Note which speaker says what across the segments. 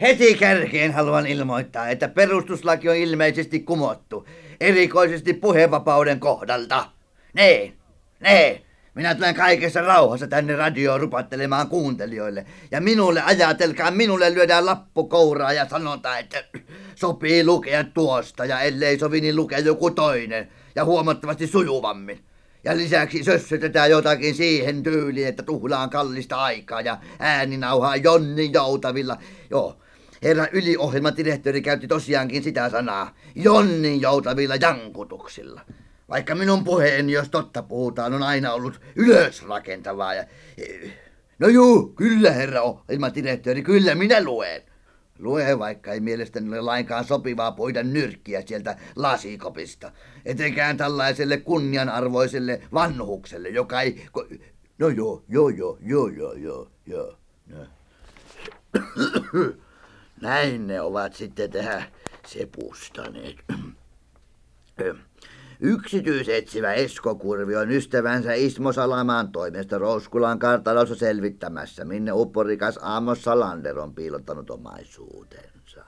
Speaker 1: Heti kärkeen haluan ilmoittaa, että perustuslaki on ilmeisesti kumottu, erikoisesti puhevapauden kohdalta. Niin, niin. Minä tulen kaikessa rauhassa tänne radioon rupattelemaan kuuntelijoille. Ja minulle ajatelkaa, minulle lyödään lappu kouraa ja sanotaan, että sopii lukea tuosta ja ellei sovi, niin lukea joku toinen. Ja huomattavasti sujuvammin. Ja lisäksi sössötetään jotakin siihen tyyliin, että tuhlaan kallista aikaa ja ääninauhaa Jonni Joutavilla. Joo, herra yliohjelmadirektori käytti tosiaankin sitä sanaa. Jonni Joutavilla jankutuksilla. Vaikka minun puheeni, jos totta puhutaan, on aina ollut ylösrakentavaa. Ja... No juu, kyllä herra ohjelmadirektori, kyllä minä luen. Lue, vaikka ei mielestäni ole lainkaan sopivaa poida nyrkkiä sieltä lasikopista. Etenkään tällaiselle kunnianarvoiselle vanhukselle, joka ei... No joo, joo, joo, joo, joo, joo. joo. Näin ne ovat sitten tähän sepustaneet. Yksityisetsivä Esko Kurvi on ystävänsä Ismo Salamaan toimesta Rouskulan kartalossa selvittämässä, minne upporikas Amos Salander on piilottanut omaisuutensa.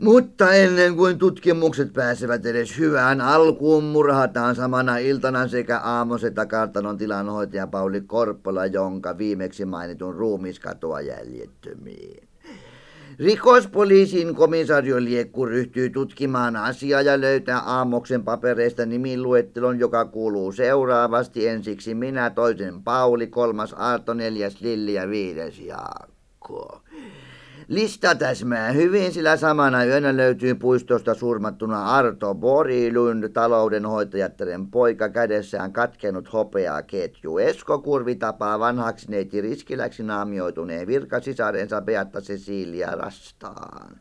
Speaker 1: Mutta ennen kuin tutkimukset pääsevät edes hyvään alkuun, murhataan samana iltana sekä Aamos että kartanon tilanhoitaja Pauli Korppola, jonka viimeksi mainitun ruumiskatoa jäljettömiin. Rikospoliisin komisario Liekku ryhtyy tutkimaan asiaa ja löytää Aamoksen papereista nimiluettelon, joka kuuluu seuraavasti ensiksi minä, toisen Pauli, kolmas Arto, neljäs Lilli ja viides Jaakko. Lista täsmää hyvin, sillä samana yönä löytyy puistosta surmattuna Arto Borilund, taloudenhoitajattaren poika, kädessään katkenut hopeaa ketju. Esko Kurvi tapaa vanhaksi neiti riskiläksi naamioituneen virkasisarensa Beatta Cecilia Rastaan.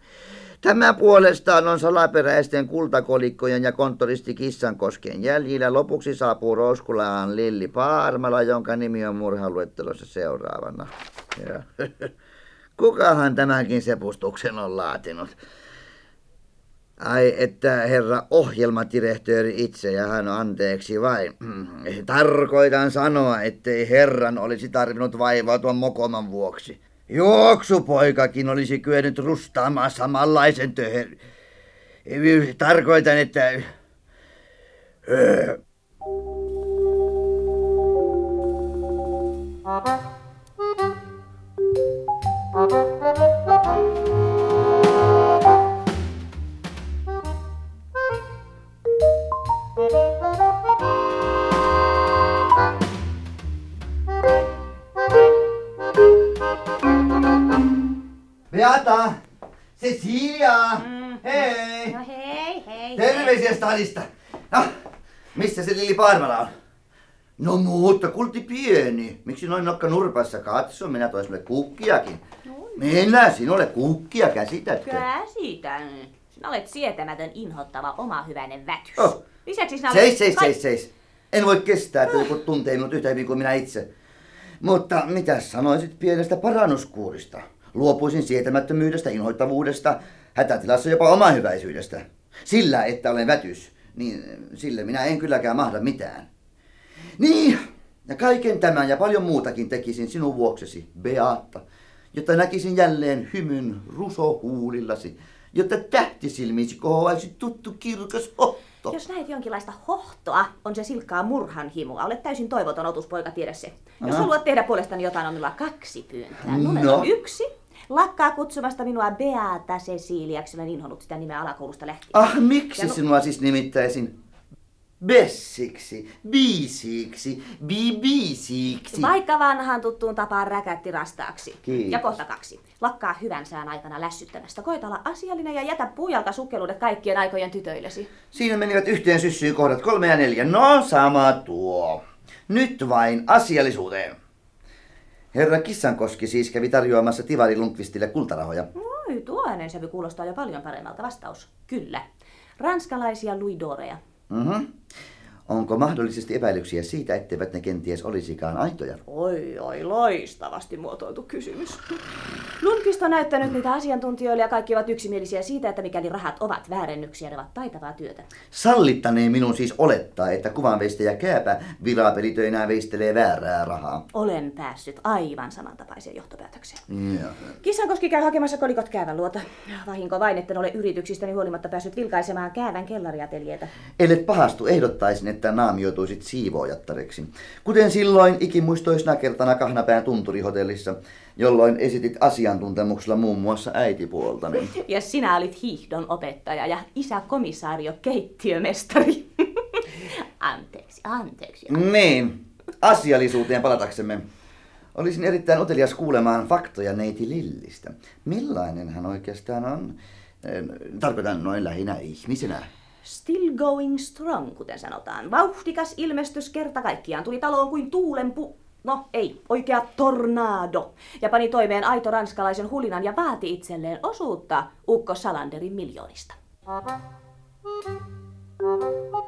Speaker 1: Tämä puolestaan on salaperäisten kultakolikkojen ja konttoristi Kissankosken jäljillä. Lopuksi saapuu Rouskulaan Lilli Paarmala, jonka nimi on murhaluettelossa seuraavana. Ja. Kukahan tämänkin sepustuksen on laatinut? Ai, että herra ohjelmadirehtööri itse ja hän on anteeksi vain. Tarkoitan sanoa, ettei herran olisi tarvinnut vaivautua mokoman vuoksi. Juoksupoikakin olisi kyennyt rustaamaan samanlaisen töhen. Tarkoitan, että... Öö. Beata! Terveisiä stadista! No, missä se Lili Parmala on? No mutta kulti pieni. Miksi noin nokka nurpassa katso? Minä toin sulle kukkiakin. Minä sinulle kukkia, käsitätkö?
Speaker 2: Käsitän. Sinä olet sietämätön, inhottava, oma hyvänen vätys.
Speaker 1: Oh.
Speaker 2: Lisäksi sinä olet...
Speaker 1: Seis, seis, seis, seis. En voi kestää, että joku tuntee minut yhtä hyvin kuin minä itse. Mutta mitä sanoisit pienestä parannuskuurista? Luopuisin sietämättömyydestä, inhoittavuudesta, hätätilassa jopa omahyväisyydestä. Sillä, että olen vätys, niin sille minä en kylläkään mahda mitään. Niin, ja kaiken tämän ja paljon muutakin tekisin sinun vuoksesi, Beata, jotta näkisin jälleen hymyn rusohuulillasi, jotta tähtisilmiisi kohoaisi tuttu kirkas otto.
Speaker 2: Jos näet jonkinlaista hohtoa, on se silkkaa murhan himua. Olet täysin toivoton otuspoika, tiedä se. Jos
Speaker 1: Aha.
Speaker 2: haluat tehdä puolestani jotain, on minulla kaksi pyyntöä. Numero
Speaker 1: No.
Speaker 2: yksi. Lakkaa kutsumasta minua Beata Ceciliaksi. Olen inhonnut sitä nimeä alakoulusta lähtien.
Speaker 1: Ah, miksi
Speaker 2: Ja no-
Speaker 1: sinua siis nimittäisin Bessiksi, Biisiksi, Bibisiksi?
Speaker 2: Vaikka vanhaan tuttuun tapaan räkätti rastaaksi.
Speaker 1: Kiitos.
Speaker 2: Ja kohta kaksi. Lakkaa hyvän sään aikana lässyttämästä. Koita olla asiallinen ja jätä puujalkasukkeluudet kaikkien aikojen tytöillesi.
Speaker 1: Siinä menivät yhteen syssyyn kohdat kolme ja neljä. No, sama tuo. Nyt vain asiallisuuteen. Herra Kissankoski siis kävi tarjoamassa Tivari Lundqvistille kultarahoja.
Speaker 2: Oi, tuo äänensävy kuulostaa jo paljon paremmalta. Vastaus. Kyllä. Ranskalaisia luidoreja.
Speaker 1: Mhm. Onko mahdollisesti epäilyksiä siitä, etteivät ne kenties olisikaan aitoja?
Speaker 2: Oi, oi, loistavasti muotoiltu kysymys. Lundqvist on näyttänyt niitä asiantuntijoille ja kaikki ovat yksimielisiä siitä, että mikäli rahat ovat väärennyksiä, ne ovat taitavaa työtä.
Speaker 1: Sallittaneen minun siis olettaa, että kuvanveistäjä Kääpä virapelitöinä veistelee väärää rahaa.
Speaker 2: Olen päässyt aivan samantapaiseen johtopäätökseen.
Speaker 1: Joo.
Speaker 2: Kissankoski käy hakemassa kolikot Käävän luota. Vahinko vain, etten ole yrityksistäni huolimatta päässyt vilkaisemaan Käävän kellariateljeita.
Speaker 1: Ellet pahastu, ehdottaisin, että naamioituisit siivoojattareksi. Kuten silloin ikimuistoisena kertana Kahnapään tunturihotellissa, jolloin esitit asiantuntemuksella muun muassa äitipuoltani.
Speaker 2: Ja sinä olit hiihdon opettaja ja isä komisaario keittiömestari. anteeksi, anteeksi.
Speaker 1: Niin, asiallisuuteen palataksemme. Olisin erittäin utelias kuulemaan faktoja neiti Lillistä. Millainen hän oikeastaan on? Tarkoitan noin lähinnä ihmisenä.
Speaker 2: Still going strong, kuten sanotaan. Vauhtikas ilmestys kerta kaikkiaan. Tuli taloon kuin tuulen pu... No ei, oikea tornado. Ja pani toimeen aito ranskalaisen hulinan ja vaati itselleen osuutta Ukko Salanderin miljoonista.
Speaker 3: No,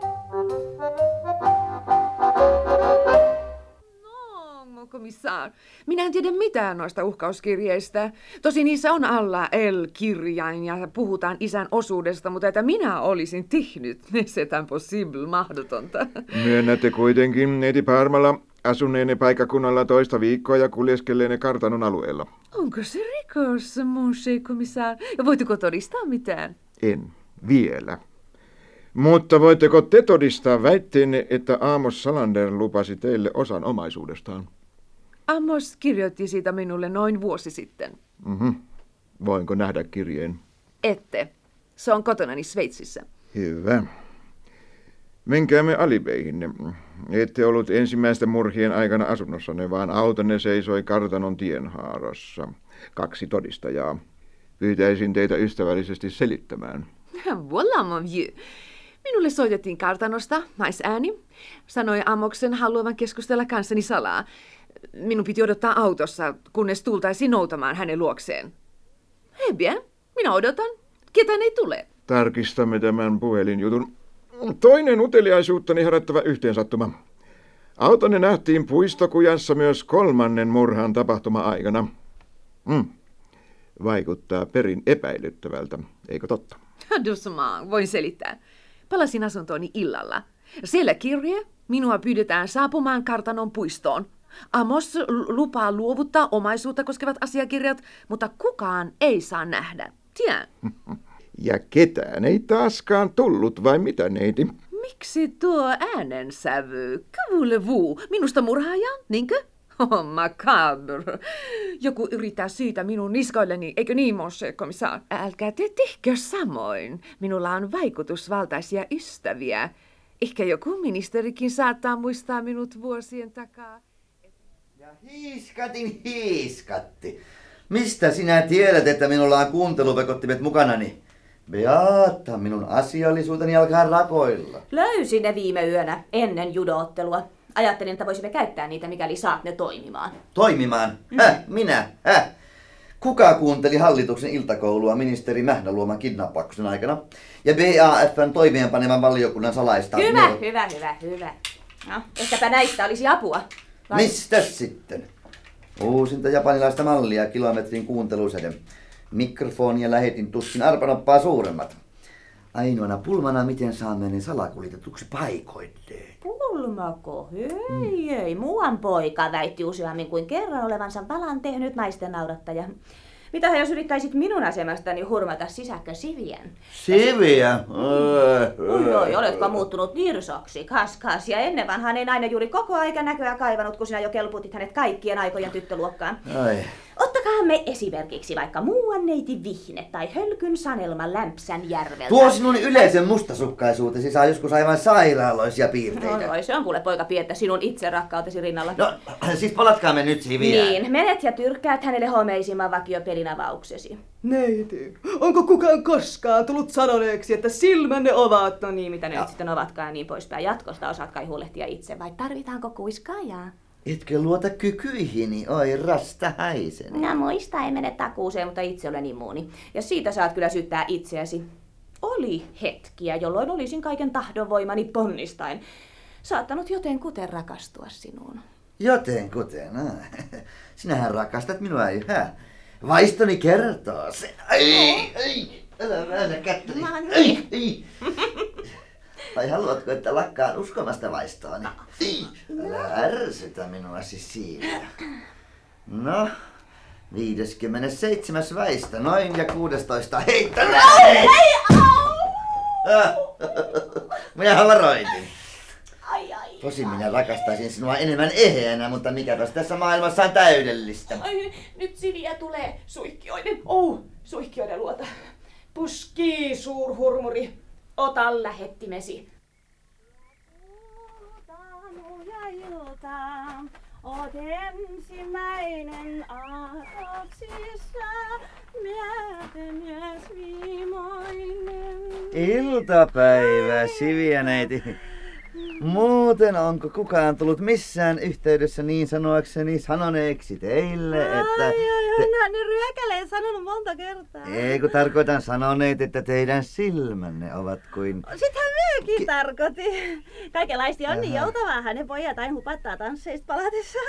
Speaker 3: komissaar. Minä en tiedä mitään noista uhkauskirjeistä. Tosi niissä on alla L-kirjain ja puhutaan isän osuudesta, mutta että minä olisin tehnyt, se on possible, mahdotonta.
Speaker 4: Myönnätte kuitenkin, neiti Parmala, asuneenne paikkakunnalla toista viikkoa ja kuljeskelleenne kartanon alueella.
Speaker 3: Onko se rikos, mon komissaar? Ja voitteko todistaa mitään?
Speaker 4: En. Vielä. Mutta voitteko te todistaa väitteenne, että Aamos Salander lupasi teille osan omaisuudestaan?
Speaker 3: Amos kirjoitti siitä minulle noin vuosi sitten.
Speaker 4: Mhm. Voinko nähdä kirjeen?
Speaker 3: Ette. Se on kotonani Sveitsissä.
Speaker 4: Hyvä. Menkäämme alibeihinne. Ette ollut ensimmäistä murhien aikana asunnossanne, vaan autonne seisoi kartanon tienhaarassa. Kaksi todistajaa. Pyytäisin teitä ystävällisesti selittämään.
Speaker 3: Voilà, mon vieux. Minulle soitettiin kartanosta, naisääni. Sanoi Amoksen haluavan keskustella kanssani salaa. Minun piti odottaa autossa, kunnes tultaisiin noutamaan hänen luokseen. Eh bien, minä odotan. Ketään ei tule.
Speaker 4: Tarkistamme tämän puhelinjutun. Toinen uteliaisuuttani herättävä yhteensattuma. Autonne nähtiin puistokujassa myös kolmannen murhan tapahtuma-aikana. Hmm. Vaikuttaa perin epäilyttävältä, eikö totta?
Speaker 3: Doucement, voin selittää. Palasin asuntooni illalla. Siellä kirje. Minua pyydetään saapumaan kartanon puistoon. Amos lupaa luovuttaa omaisuutta koskevat asiakirjat, mutta kukaan ei saa nähdä. Tien.
Speaker 4: Ja ketään ei taaskaan tullut, vai mitä neiti?
Speaker 3: Miksi tuo äänensävy? Voulez-vous? Minusta murhaaja, niinkö? Oh, macabre. Joku yrittää syytä minun niskoilleni, eikö niin, monsieur komissaar? Älkää te tehkö samoin. Minulla on vaikutusvaltaisia ystäviä. Ehkä joku ministerikin saattaa muistaa minut vuosien takaa.
Speaker 1: Hiiskatin hiiskatti. Mistä sinä tiedät, että minulla on kuuntelupekottimet mukanani? Beata, minun asiallisuuteni alkaa rakoilla.
Speaker 2: Löysin ne viime yönä ennen judoottelua. Ajattelin, että voisimme käyttää niitä, mikäli saat ne toimimaan.
Speaker 1: Toimimaan? Häh? Minä? Häh? Kuka kuunteli hallituksen iltakoulua ministeri Mähnäluoman kidnappauksen aikana? Ja BAFn toimeenpanevan valiokunnan salaista...
Speaker 2: Hyvä, hyvä, hyvä, hyvä. No, ehkäpä näistä olisi apua. Vai-
Speaker 1: Mistä sitten? Uusinta japanilaista mallia kilometrin kuuntelusäde. Mikrofonia lähetin tuskin arpanoppaa suuremmat. Ainoana pulmana, miten saamme ne salakuljetetuksi paikoilleen.
Speaker 2: Pulmako? Hei, ei. Muuan poika väitti useammin kuin kerran olevansa valan tehnyt naisten naurattaja. Mitähän jos yrittäisit minun asemastani hurmata sisäkkö Sivien?
Speaker 1: Siviä?
Speaker 2: Oi, oi, oletko muuttunut nirsoksi, kas, kas. Ja ennen vanhaan ei nainen juuri koko aika näköä kaivanut, kun sinä jo kelputit hänet kaikkien aikojen tyttöluokkaan.
Speaker 1: Ai.
Speaker 2: Ottakaamme esimerkiksi vaikka muuan neiti Vihne tai Hölkyn Sanelma Lämpsän järveltä.
Speaker 1: Tuo sinun yleisen mustasukkaisuutesi saa joskus aivan sairaaloisia piirteitä.
Speaker 2: Oi, se on kuule poika pientä sinun itse rakkautesi rinnalla.
Speaker 1: No, siis palatkaamme nyt Siviään.
Speaker 2: Niin, menet ja tyrkkäät hänelle homeisimman vakiopelin avauksesi.
Speaker 5: Neiti, onko kukaan koskaan tullut sanoneeksi, että silmänne ovat?
Speaker 2: No niin, mitä ne nyt sitten ovatkaan ja niin poispäin. Jatkosta osaat kai huolehtia itse, vai tarvitaanko kuiskaajaa?
Speaker 1: Etkö luota kykyihini, oi rasta häiseni.
Speaker 2: Minä muista, ei mene takuuseen, mutta itse olen immuuni. Ja siitä saat kyllä syyttää itseäsi. Oli hetkiä, jolloin olisin kaiken tahdonvoimani ponnistain saattanut joten kuten rakastua sinuun.
Speaker 1: Joten kuten, ah. sinähän rakastat minua, ei hä? Vaistoni kertoo se. Ai, ai, älä väännä kättäni.
Speaker 2: No niin.
Speaker 1: Ai, ai. Vai haluatko, että lakkaan uskomasta vaistoani? Ai, älä ärsytä minua siis siinä. No, 57. väistä, noin ja 16. Hei, tänne! Hei, Minä varoitin.
Speaker 2: Ai, ai.
Speaker 1: Tosin minä rakastaisin sinua enemmän eheänä, mutta mikäpäs tässä maailmassa on täydellistä.
Speaker 2: Ai, nyt Siviä tulee suihkioiden. Oh, suihkioiden luota. Puskii, suurhurmuri. Ota lähettimesi.
Speaker 6: ja iltaan, oot ensimmäinen aatoksissa, myötämies viimeinen.
Speaker 1: Iltapäivä, Sivianeiti. Muuten onko kukaan tullut missään yhteydessä niin sanoakseni sanoneeksi teille, että...
Speaker 6: Ai, ai,
Speaker 1: Te...
Speaker 6: onhan ne ryökäleen sanonut monta kertaa.
Speaker 1: Ei kun tarkoitan sanoneet, että teidän silmänne ovat kuin...
Speaker 6: Sitähän myökin Ki- tarkoitti. Kaikenlaista on niin joutavaa hänen pojat aina hupattaa tansseista palatessa.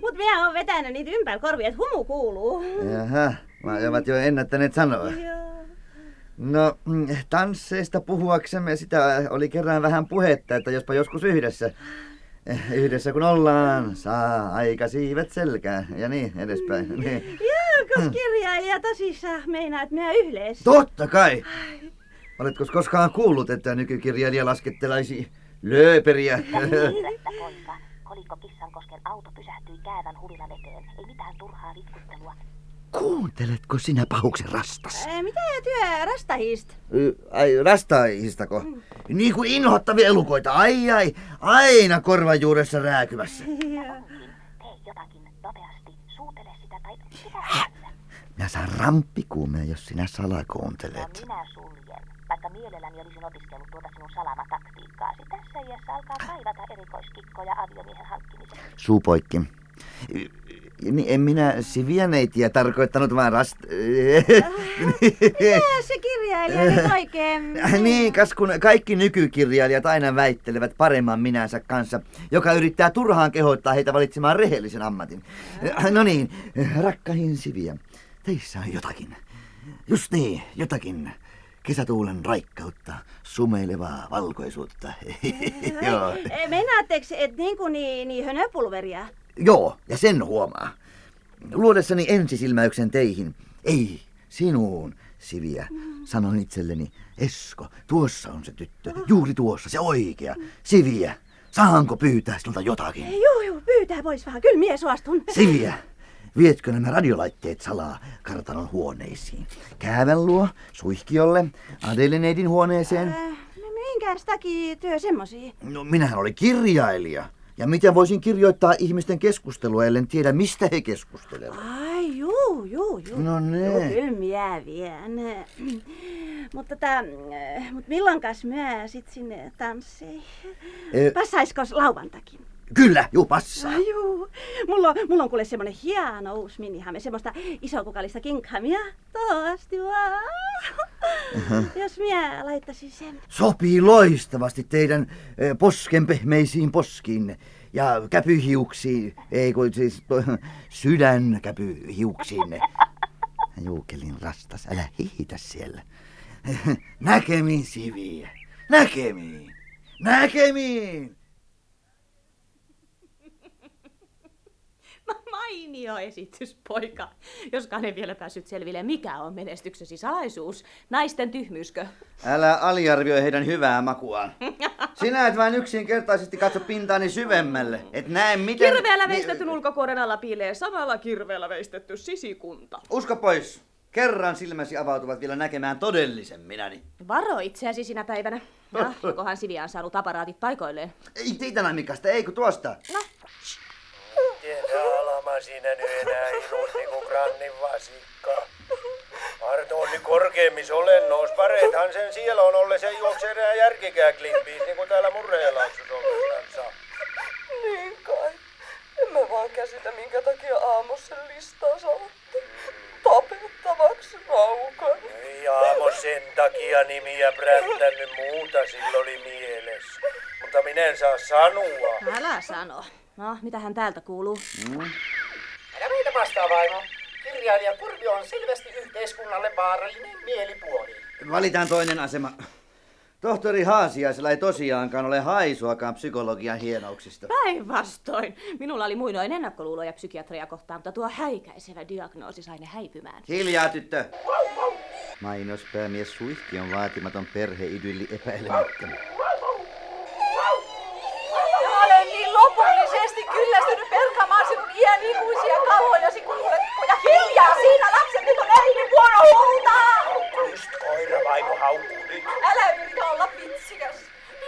Speaker 6: Mut minä oon vetänyt niitä ympäri korvia, että humu kuuluu.
Speaker 1: Jaha, vai ovat jo ennättäneet sanoa.
Speaker 6: Joo.
Speaker 1: No, mm, tansseista puhuaksemme sitä oli kerran vähän puhetta, että jospa joskus yhdessä. eh, Yhdessä kun ollaan, saa aika siivet selkään ja niin edespäin. Niin.
Speaker 6: Joo, kirjailija tosissaan meinaat minä yhdessä.
Speaker 1: Totta kai! Oletko koskaan kuullut, että nykykirjailija laskettelaisi lööperiä?
Speaker 7: Kolikko Kissankosken auto pysähtyi käyvän huvilan eteen. Ei mitään turhaa vitkuttelua.
Speaker 1: Kuunteletko sinä pahuksen rastas?
Speaker 6: Ää, mitä työ rastahista?
Speaker 1: Ai, rastaihistako? Niin kuin inhottavia elukoita. Ai ai, aina korvan juuressa rääkymässä.
Speaker 7: Tee jotakin nopeasti. Suutele sitä tai.
Speaker 1: Minä saan ramppikuumea, jos sinä
Speaker 7: Ja
Speaker 1: salakuuntelet.
Speaker 7: minä suljen. Vaikka mielelläni olisin opiskellut tuota sinun salamataktiikkaasi. Tässä iässä alkaa kaivata erikoiskikkoja aviomiehen hankkimiseksi.
Speaker 1: Suu poikki. Y- Niin en minä sivianeitiä tarkoittanut, vaan rast...
Speaker 6: Mitä se kirjailija nyt oikein?
Speaker 1: niin, kas kun kaikki nykykirjailijat aina väittelevät paremman minänsä kanssa, joka yrittää turhaan kehottaa heitä valitsemaan rehellisen ammatin. No niin, rakkahin siviä, teissä on jotakin. Just niin, jotakin. Kesätuulen raikkautta, sumeilevaa valkoisuutta. Joo.
Speaker 6: Ei, Meinaatteko, että niin kuin niin, niin hönöpulveria?
Speaker 1: Joo, ja sen huomaa. Luodessani ensisilmäyksen teihin, ei sinuun, Siviä, sanon itselleni, Esko, tuossa on se tyttö, juuri tuossa, se oikea. Siviä, saanko pyytää sinulta jotakin?
Speaker 6: Juu, juu, pyytää pois vähän. Kyllä mie suostun.
Speaker 1: Siviä, vietkö nämä radiolaitteet salaa kartanon huoneisiin? Käävän luo, suihkiolle, Adelineidin huoneeseen.
Speaker 6: Äh, minkäs takia työ semmosia?
Speaker 1: No minähän olin kirjailija. Ja miten voisin kirjoittaa ihmisten keskustelua, ellen tiedä, mistä he keskustelevat?
Speaker 6: Ai, juu, juu, juu.
Speaker 1: No ne.
Speaker 6: kyllä minä vien. Mutta tota, mut milloinkas myö sit sinne tansseihin?
Speaker 1: Eh.
Speaker 6: Passaisko lauantakin?
Speaker 1: Kyllä, juu passaa.
Speaker 6: Juu. Mulla on, mulla on kuule semmonen hieno uusi minihame, semmoista isokukallista kinkhamia. Toasti vaan. Jos minä laittaisin sen.
Speaker 1: Sopii loistavasti teidän eh, poskenpehmeisiin poskiinne ja käpyhiuksiin, ei kun siis to, sydänkäpyhiuksiinne. Juukelin rastas, älä hihitä siellä. Näkemiin, Siviä. Näkemiin. Näkemiin.
Speaker 2: Mainio esitys, poika. Joskaan en vielä päässyt selville, mikä on menestyksesi salaisuus. Naisten tyhmyyskö?
Speaker 1: Älä aliarvioi heidän hyvää makuaan. Sinä et vain yksinkertaisesti katso pintaani syvemmälle. Et näe miten...
Speaker 2: Kirveellä veistetyn ulkokuoren alla piilee samalla kirveellä veistetty sisikunta.
Speaker 1: Usko pois. Kerran silmäsi avautuvat vielä näkemään todellisen minäni.
Speaker 2: Varo itseäsi sinä päivänä. Ja jokohan on saanut aparaatit paikoilleen.
Speaker 1: Ei teitä Namikasta, ei kun tuosta.
Speaker 8: Tiedä alama siinä nyt enää inut niinku grannin vasikka. Artonni korkeammis olennoos, pareethan sen siellä on olle sen juoksee enää järkikää klimpiis, niinku täällä murreelaaksus ollessansa.
Speaker 5: Niin kai. En mä vaan käsitä, minkä takia aamus sen listaa saatte. Tapettavaksi raukan.
Speaker 8: Ei Aamo sen takia nimiä prättänyt muuta, sillä oli mieles. Mutta minä en saa sanoa.
Speaker 2: Älä sano. No, mitä hän täältä kuuluu?
Speaker 8: Älä meitä vastaa vaimo.
Speaker 9: kirjailija Kurvi on selvästi yhteiskunnalle vaarallinen mielipuoli.
Speaker 1: Valitaan toinen asema. Tohtori Haasiaisella ei tosiaankaan ole haisuakaan psykologian hienouksista.
Speaker 2: Päinvastoin. Minulla oli muinoin ennakkoluuloja psykiatria kohtaan, mutta tuo häikäisevä diagnoosi sai ne häipymään.
Speaker 1: Hiljaa, tyttö! Mainospäämies Suihki on vaatimaton perheidylli epäilemättä.
Speaker 10: Olen niin lopullisesti kyllästynyt pelkaamaan sinun iän ikuisia Hiljaa siinä lapset, nyt on äidin vuoro huutaa!
Speaker 11: Just koira vaimo haukkuu nyt.
Speaker 10: Älä yritä olla vitsikäs.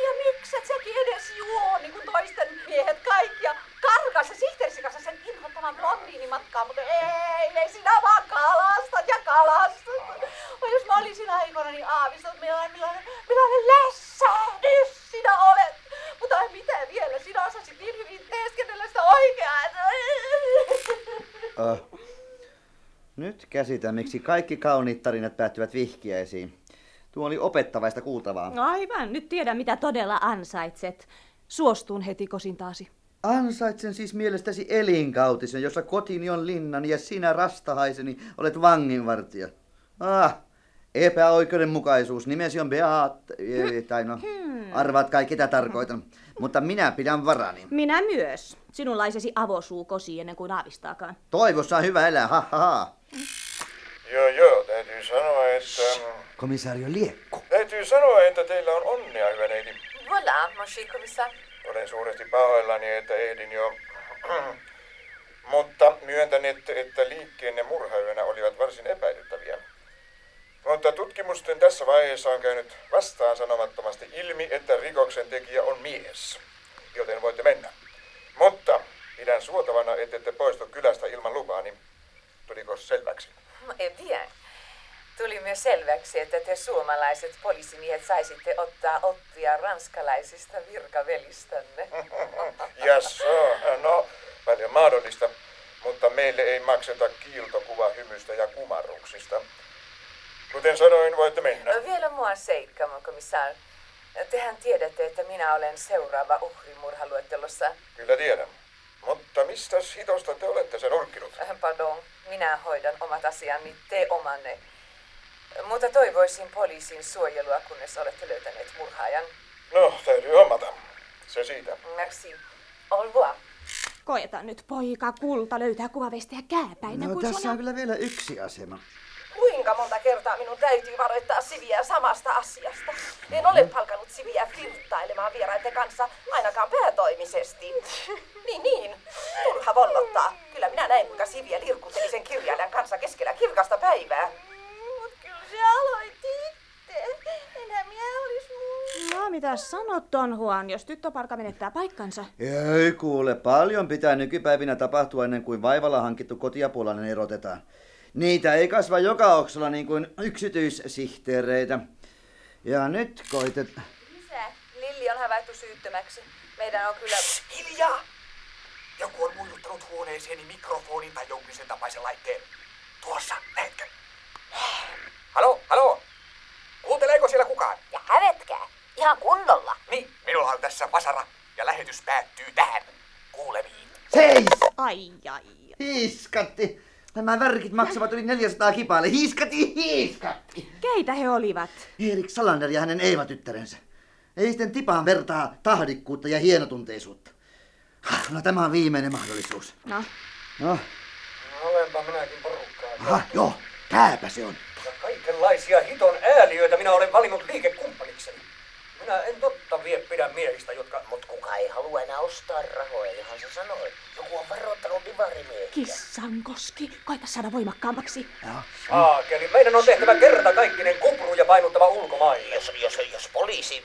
Speaker 10: Ja mikset sekin edes juo, niin kuin toisten miehet kaikki. Ja karkas se sihteerisi kanssa sen inhottavan blondiinin matkaan, mutta ei, ei sinä vaan kalastat ja kalastat. Oi, jos mä olisin aikoina, niin aavistat, millainen, millainen, millainen lässähdys sinä olet. Mutta ai mitä vielä, sinä osasit niin hyvin teeskennellä sitä oikeaa.
Speaker 1: Oh. Nyt käsitän, miksi kaikki kauniit tarinat päättyvät vihkiäisiin. Tuo oli opettavaista kuultavaa.
Speaker 2: Aivan, nyt tiedän mitä todella ansaitset. Suostun heti kosintaasi.
Speaker 1: Ansaitsen siis mielestäsi elinkautisen, jossa kotini on linnani ja sinä rastahaiseni olet vanginvartija. Ah, epäoikeudenmukaisuus. Nimesi on Beat, eh, tai no, arvaat kai ketä tarkoitan. Mutta minä pidän varani.
Speaker 2: Minä myös. Sinunlaisesi avosuu kosi ennen kuin aavistaakaan.
Speaker 1: Toivossa on hyvä elää, ha ha ha.
Speaker 12: Joo, joo, täytyy sanoa, että...
Speaker 1: Komisario Liekku.
Speaker 12: Täytyy sanoa, että teillä on onnea, hyvä neiti.
Speaker 10: Voilà, mon cher commissaire.
Speaker 12: Olen suuresti pahoillani, että ehdin jo... Mutta myöntän, että, että liikkeenne murhayönä olivat varsin epäilyttäviä. Mutta tutkimusten tässä vaiheessa on käynyt vastaan sanomattomasti ilmi, että rikoksen tekijä on mies. Joten voitte mennä. Mutta pidän suotavana, että ette poistu kylästä ilman lupaani. Tuliko selväksi?
Speaker 3: Eh bien. Tuli myös selväksi, että te suomalaiset poliisimiehet saisitte ottaa oppia ranskalaisista virkavelistänne.
Speaker 12: Jaså, no paljon mahdollista. Mutta meille ei makseta kiiltokuva hymystä ja kumarruksista. Kuten sanoin, voitte mennä.
Speaker 3: Vielä mua seikka, mon commissaire. Tehän tiedätte, että minä olen seuraava uhri murhaluettelossa.
Speaker 12: Kyllä tiedän. Mutta mistä hitosta te olette sen urkkinut?
Speaker 3: Äh, Pardon, minä hoidan omat asiani, te omanne. Mutta toivoisin poliisin suojelua, kunnes olette löytäneet murhaajan.
Speaker 12: No, täytyy hommata. Se siitä.
Speaker 3: Merci. Au revoir.
Speaker 2: Koetaan nyt poika kulta löytää kuvavestejä kääpäinä,
Speaker 1: No
Speaker 2: kuin
Speaker 1: tässä
Speaker 2: sulla
Speaker 1: on kyllä vielä yksi asema.
Speaker 10: Kuinka monta kertaa minun täytyy varoittaa Siviä samasta asiasta? En ole palkannut Siviä flirttailemaan vieraiden kanssa, ainakaan päätoimisesti. Niin, niin. Turha vollottaa. Kyllä minä näin, kuinka Siviä lirkutteli sen kirjailijan kanssa keskellä kirkasta päivää. Mut kyllä se aloitti itse. Enhän minä olis muu.
Speaker 2: No, mitä sanot, Don Juan, jos tyttöparka menettää paikkansa?
Speaker 1: Ei kuule, paljon pitää nykypäivinä tapahtua ennen kuin vaivalla hankittu kotiapulainen erotetaan. Niitä ei kasva joka oksolla niin kuin yksityissihteereitä. Ja nyt koitet...
Speaker 10: Isä, Lilli on havaittu syyttömäksi. Meidän on kyllä...
Speaker 9: Hiljaa! Joku on muiluttanut huoneeseeni mikrofonin tai jonkin sen tapaisen laitteen. Tuossa, näetkö? Halo, halo! Kuunteleeko siellä kukaan?
Speaker 13: Ja hävetkää. Ihan kunnolla.
Speaker 9: Niin, minulla on tässä vasara ja lähetys päättyy tähän. Kuulemiin.
Speaker 1: Seis!
Speaker 2: Ai, ai.
Speaker 1: Hiiskatti! Nämä värkit maksavat yli 400 kipaille. Hiiskati, hiiskatti!
Speaker 2: Keitä he olivat?
Speaker 1: Erik Salander ja hänen Eeva-tyttärensä. Ei sitten tipaan vertaa tahdikkuutta ja hienotunteisuutta. No tämä on viimeinen mahdollisuus.
Speaker 2: No,
Speaker 1: No,
Speaker 11: Olenpa minäkin porukkaa.
Speaker 1: aha, joo, tääpä se on.
Speaker 11: Ja kaikenlaisia hiton ääliöitä minä olen valinnut liikekumpanikseni. Minä en totta vie pidä miehistä, jotka...
Speaker 9: Mut kuka ei halua enää ostaa rahoja, ihan se sanoi. Joku on varoittanut divarimiehiä.
Speaker 2: kissankoski, koita saada voimakkaammaksi.
Speaker 11: Saakeli, meidän on tehtävä kerta kaikkinen kupru ja painuttava ulkomaille.
Speaker 9: Jos, jos, jos poliisi,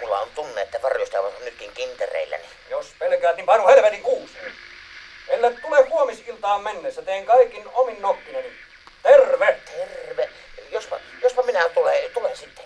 Speaker 9: mulla on tunne, että varjosta on nytkin kintereilläni.
Speaker 11: Jos pelkäät, niin painu helvetin kuuseen. Ellei tule huomisiltaan mennessä, teen kaikin omin nokkineni. Terve!
Speaker 9: Terve. Jospa, jospa minä tulen, tulen sitten.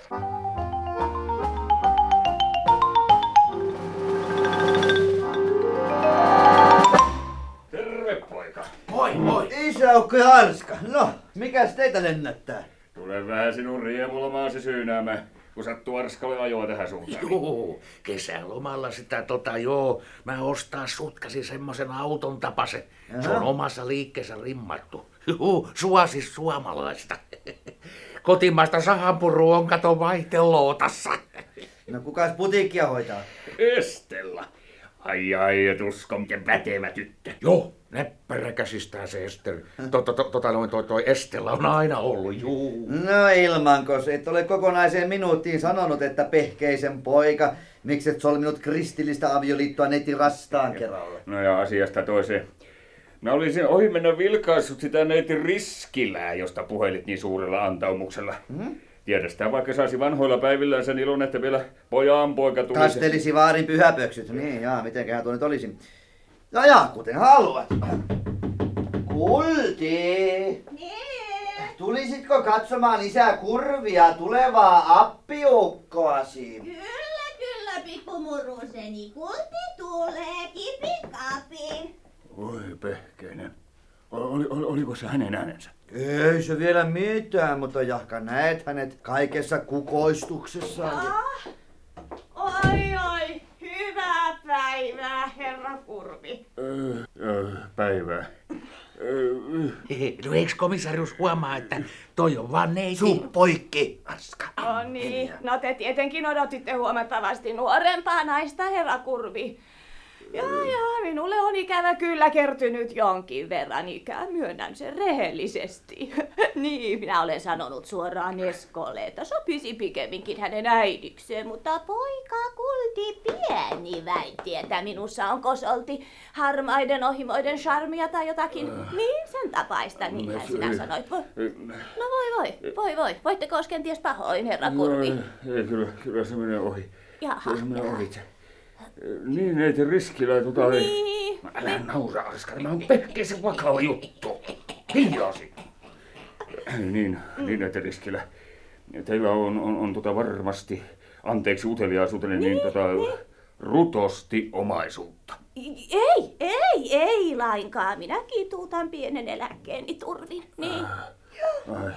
Speaker 9: Moi, moi.
Speaker 1: Isäukko ja Arska, no, mikäs teitä lennättää?
Speaker 14: Tule vähän sinun riemulomaasi syynäämään, kun sattuu Arskalle ajoa tähän suuntaan.
Speaker 15: Joo, kesälomalla sitä tota joo. Mä ostaa sutkasi semmosen auton tapasen. Se on omassa liikkeessä rimmattu. Juu, suosi suomalaista. Kotimaista sahanpuru on kato vaihtelootassa.
Speaker 1: No kukas putiikkia hoitaa?
Speaker 14: Estellä. Ai ai, et usko, miten pätevä tyttö.
Speaker 15: Joo, näppäräkäsistään se Ester. Tota, to, tota, noin toi, toi Estellä on aina ollut, juu.
Speaker 1: No Ilmankos, et ole kokonaiseen minuuttiin sanonut, että pehkeisen poika, miksi et solminut kristillistä avioliittoa neiti rastaan kerralla?
Speaker 14: No ja asiasta toiseen. Mä olisin ohi mennä vilkaissut sitä neiti Riskilää, josta puhelit niin suurella antaumuksella.
Speaker 1: Hmm?
Speaker 14: Tiedästään, vaikka saisi vanhoilla päivillään sen ilon, että vielä pojan poika tulisi.
Speaker 1: Kastelisi vaarin pyhäpöksyt. Niin, jaa, mitenköhän tuo nyt olisi. No ja, kuten haluat. Kulti!
Speaker 10: Niin.
Speaker 1: Tulisitko katsomaan lisää kurvia tulevaa appiukkoasi?
Speaker 10: Kyllä, kyllä, pikkumuruseni. Kulti tulee, kipikapi.
Speaker 14: Oi pehkeinen. Oli, oli, oliko se hänen äänensä?
Speaker 1: Ei se vielä mitään, mutta jahka näet hänet kaikessa kukoistuksessaan.
Speaker 2: Ah, oi oi, hyvää päivää, herra Kurvi.
Speaker 14: Öö, öö, päivää. Öö,
Speaker 15: No eikö komissarius huomaa, että toi on vaan neiti?
Speaker 1: Suu poikki, Aska.
Speaker 2: No niin, no te tietenkin odotitte huomattavasti nuorempaa naista, herra Kurvi. Joo, joo, minulle on ikävä kyllä kertynyt jonkin verran ikää, myönnän sen rehellisesti. niin, minä olen sanonut suoraan Eskolle, että sopisi pikemminkin hänen äidikseen, mutta poika kulti pieni väitti, että minussa on kosolti harmaiden ohimoiden charmia tai jotakin. Niin, sen tapaista, niinhän sinä sanoit. Voi- No voi voi, voi voi, voitteko olisi kenties pahoin, herra Kurvi?
Speaker 14: No, ei, kyllä, kyllä se menee ohi.
Speaker 2: Jaha,
Speaker 14: Kyllä se menee
Speaker 2: jaha.
Speaker 14: ohi. Niin, neiti Riskilä, tota.
Speaker 2: Niin.
Speaker 15: Älä naura, Askari, mä oon pehkeisen vakava juttu. Hiljaasi.
Speaker 14: Niin, niin neiti Riskilä. Teillä on, on, on tota varmasti, anteeksi uteliaisuuteni, niin, tota, rutosti omaisuutta.
Speaker 2: Ei, ei, ei lainkaan. Minä kituutan pienen eläkkeeni turvin. Niin.
Speaker 14: Ai,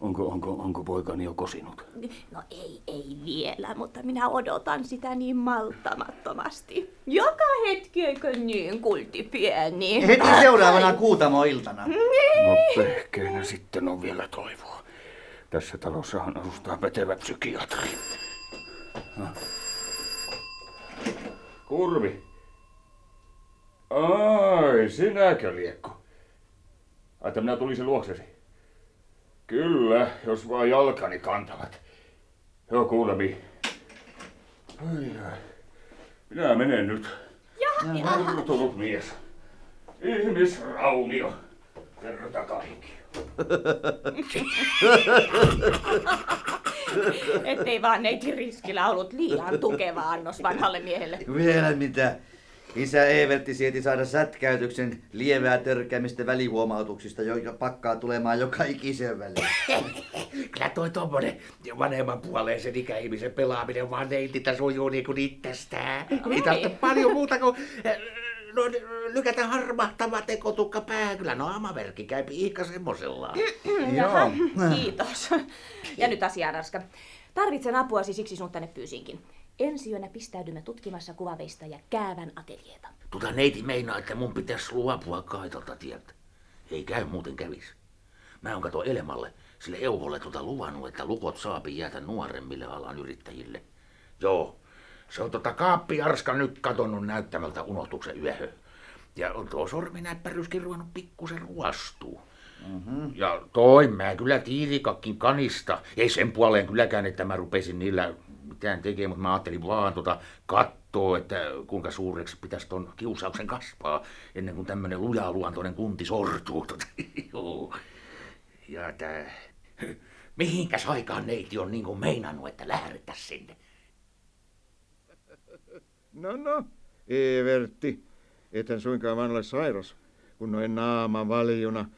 Speaker 14: onko, onko, onko poikani jo kosinut?
Speaker 2: No ei, ei vielä, mutta minä odotan sitä niin malttamattomasti. Joka hetki, eikö niin, kulti pieni?
Speaker 1: Heti seuraavana kuutamoiltana.
Speaker 14: No pehkeinä sitten on vielä toivoa. Tässä talossahan asustaa pätevä psykiatri. No. Kurvi. Ai, sinäkö liekko? Ai, että minä tulisin luoksesi. Kyllä, jos vaan jalkani kantavat. Joo, kuulemi. Ai, ai. Minä menen nyt.
Speaker 2: Ja,
Speaker 14: Murtunut mies. Ihmisraunio. Kerta kaikki.
Speaker 2: Ettei vaan neiti Riskillä ollut liian tukeva annos vanhalle miehelle.
Speaker 1: Vielä mitä? Isä Evertti sieti saada sätkäytyksen lievää törkäämistä välihuomautuksista, joka pakkaa tulemaan joka ikisen väliin.
Speaker 15: Kyllä toi tommonen vanhemman puoleisen ikäihmisen pelaaminen vaan neititä sujuu niinku itsestään. Ei tarvitse paljon muuta kuin no, lykätä harmahtava tekotukka pää. Kyllä naamaverkki käy piikka semmosella.
Speaker 2: Jaha, kiitos. Ja nyt asiaan, Raska. Tarvitsen apuasi, siksi sinut tänne pyysinkin. Ensi yönä pistäydymme tutkimassa kuvaveista ja käävän ateljeeta.
Speaker 15: Tota neiti meinaa, että mun pitäisi luopua kaitolta tieltä. Ei käy muuten kävis. Mä oon kato Elemalle, sille Euvolle tota luvannut, että lukot saapi jäätä nuoremmille alan yrittäjille. Joo, se on tota kaappiarska nyt katonnut näyttämältä unohtuksen yöhön. Ja on tuo sorminäppäryskin ruvennut pikkusen ruostuu. Mm-hmm. Ja toi mä kyllä tiirikakkin kanista. Ei sen puoleen kylläkään, että mä rupesin niillä mitään tekemään, mutta mä ajattelin vaan tota kattoo, että kuinka suureksi pitäisi ton kiusauksen kasvaa ennen kuin tämmönen lujaluontoinen kunti sortuu. Tota, joo. Ja tää... Mihinkäs aikaan neiti on niin kuin meinannut, että lähdettäis sinne?
Speaker 4: No no, Evertti, ethän suinkaan vaan ole sairas, kun noin naama valjuna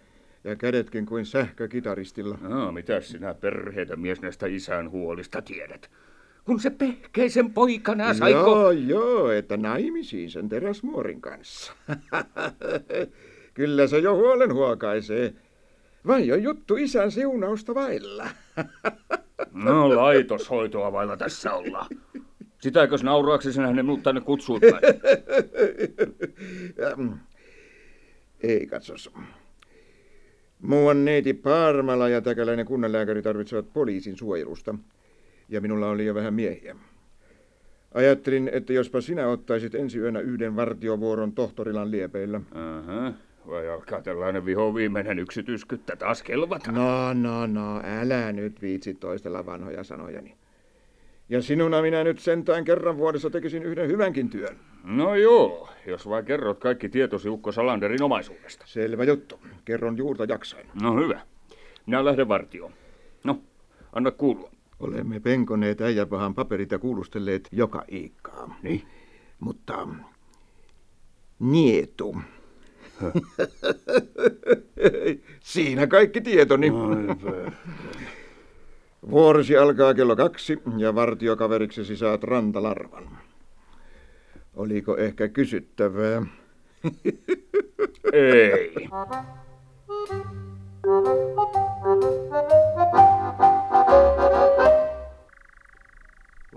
Speaker 4: ja kädetkin kuin sähkökitaristilla.
Speaker 14: No, mitäs sinä perheitä mies näistä isän huolista tiedät? Kun se pehkeisen poikana saiko...
Speaker 4: Joo, joo, että naimisiin sen teräsmuorin kanssa. Kyllä se jo huolen huokaisee. Vai on juttu isän siunausta vailla?
Speaker 14: No, laitoshoitoa vailla tässä ollaan. Sitäkös nauraaksi sinä hänen minut tänne kutsuit vai?
Speaker 4: Ei katsos. Muuan neiti Parmala ja täkäläinen kunnanlääkäri tarvitsevat poliisin suojelusta. Ja minulla oli jo vähän miehiä. Ajattelin, että jospa sinä ottaisit ensi yönä yhden vartiovuoron tohtorilan liepeillä.
Speaker 14: Aha. Vai alkaa tällainen viho viimeinen yksityiskyttä taas kelvata?
Speaker 4: No, no, no, älä nyt viitsi toistella vanhoja sanojani. Ja sinuna minä nyt sentään kerran vuodessa tekisin yhden hyvänkin työn.
Speaker 14: No joo, jos vain kerrot kaikki tietosi Ukko Salanderin omaisuudesta.
Speaker 4: Selvä juttu. Kerron juurta jaksain.
Speaker 14: No hyvä. Minä lähden vartioon. No, anna kuulua.
Speaker 4: Olemme penkoneet äijäpahan paperit ja kuulustelleet joka iikkaa.
Speaker 14: Niin?
Speaker 4: Mutta nietu. Siinä kaikki tietoni. Vuorosi alkaa kello kaksi ja vartiokaveriksi saat rantalarvan. Oliko ehkä kysyttävää?
Speaker 14: Ei.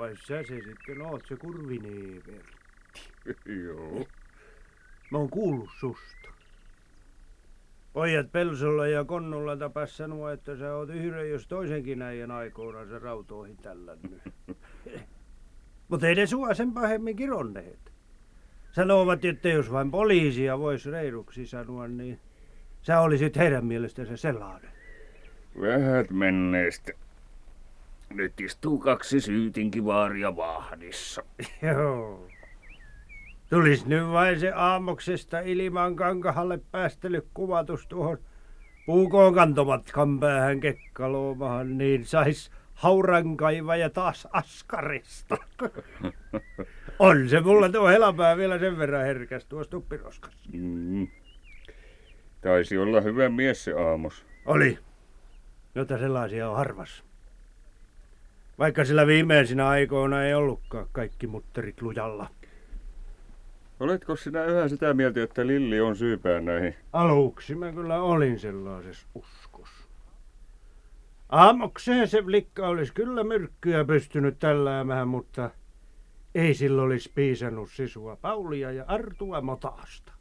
Speaker 16: Vai sä se sitten oot se kurvineevertti?
Speaker 14: Joo.
Speaker 16: Mä oon kuullut susta. Pojat Pelsolla ja Konnulla tapas sanoa, että sä oot yhden jos toisenkin äijän aikoina se rautoihin tällännyt. Mutta ei ne sua sen pahemmin kironneet. Sanovat, että jos vain poliisia voisi reiluksi sanoa, niin sä olisit heidän mielestänsä sellainen.
Speaker 14: Vähät menneestä. Nyt istuu kaksi syytinkivaaria vahdissa.
Speaker 16: Joo. Tulis nyt vain se aamuksesta ilman kankahalle päästely kuvatus tuohon puukoon kantomatkan päähän kekkaloomahan, niin sais hauran ja taas askarista. On se mulla tuo helapää vielä sen verran herkäs tuossa tuppiroskassa.
Speaker 14: Mm. Taisi olla hyvä mies se aamos.
Speaker 16: Oli. Jota sellaisia on harvassa. Vaikka sillä viimeisinä aikoina ei ollutkaan kaikki mutterit lujalla.
Speaker 14: Oletko sinä yhä sitä mieltä, että Lilli on syypään näihin?
Speaker 16: Aluksi mä kyllä olin sellaisessa uskos. Aamokseen se likka olisi kyllä myrkkyä pystynyt tälläämään, mutta ei sillä olisi piisannut sisua Paulia ja Artua Motaasta.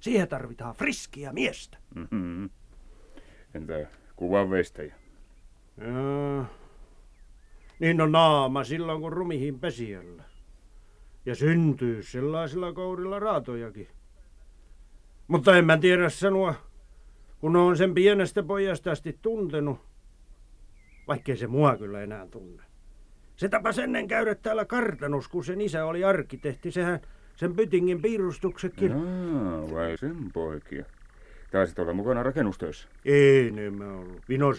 Speaker 16: Siihen tarvitaan friskiä miestä.
Speaker 14: Mm-hmm. Entä kuvanveistäjä?
Speaker 16: Joo. Niin on naama silloin, kun rumihin pesijällä. Ja syntyy sellaisilla kourilla raatojakin. Mutta en mä tiedä sanoa, kun on sen pienestä pojasta asti tuntenut, vaikkei se mua kyllä enää tunne. Se tapas ennen käydä täällä kartanus, kun sen isä oli arkkitehti. Sehän sen Pytingin piirustuksetkin.
Speaker 14: Jaa, vai sen poikia. Taisit olla mukana rakennustöissä.
Speaker 16: Ei ne mä ollut. Vino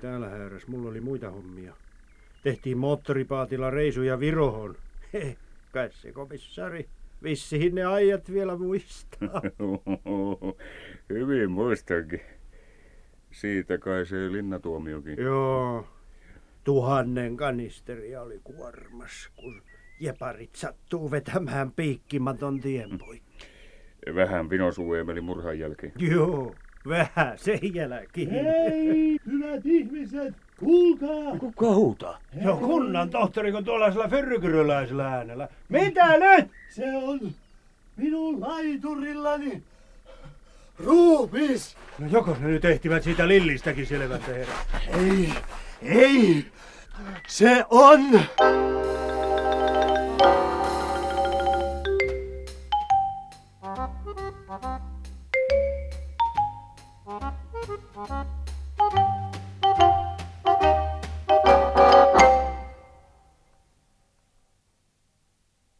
Speaker 16: täällä hääräs. Mulla oli muita hommia. Tehtiin moottoripaatilla reisuja Virohon. He, kai se komissari. Vissiin ne ajat vielä muistaa.
Speaker 14: Hyvin muistankin. Siitä kai se linnatuomiokin.
Speaker 16: Joo. Tuhannen kanisteria oli kuormas, kun jeparit sattuu vetämään piikkimaton tien poikki.
Speaker 14: Vähän Vinosuuemeli murhan jälkeen.
Speaker 16: Joo, vähän sen jälkeen.
Speaker 17: Hei, hyvät ihmiset, kuulkaa!
Speaker 16: Kuka huutaa? Se on kunnan tohtori, kun tuollaisella förrykyryläisellä äänellä. Mitä nyt?
Speaker 17: Se on minun laiturillani ruumis.
Speaker 16: No joko ne nyt ehtivät siitä Lillistäkin selvät tehdä?
Speaker 17: Ei, ei, se on...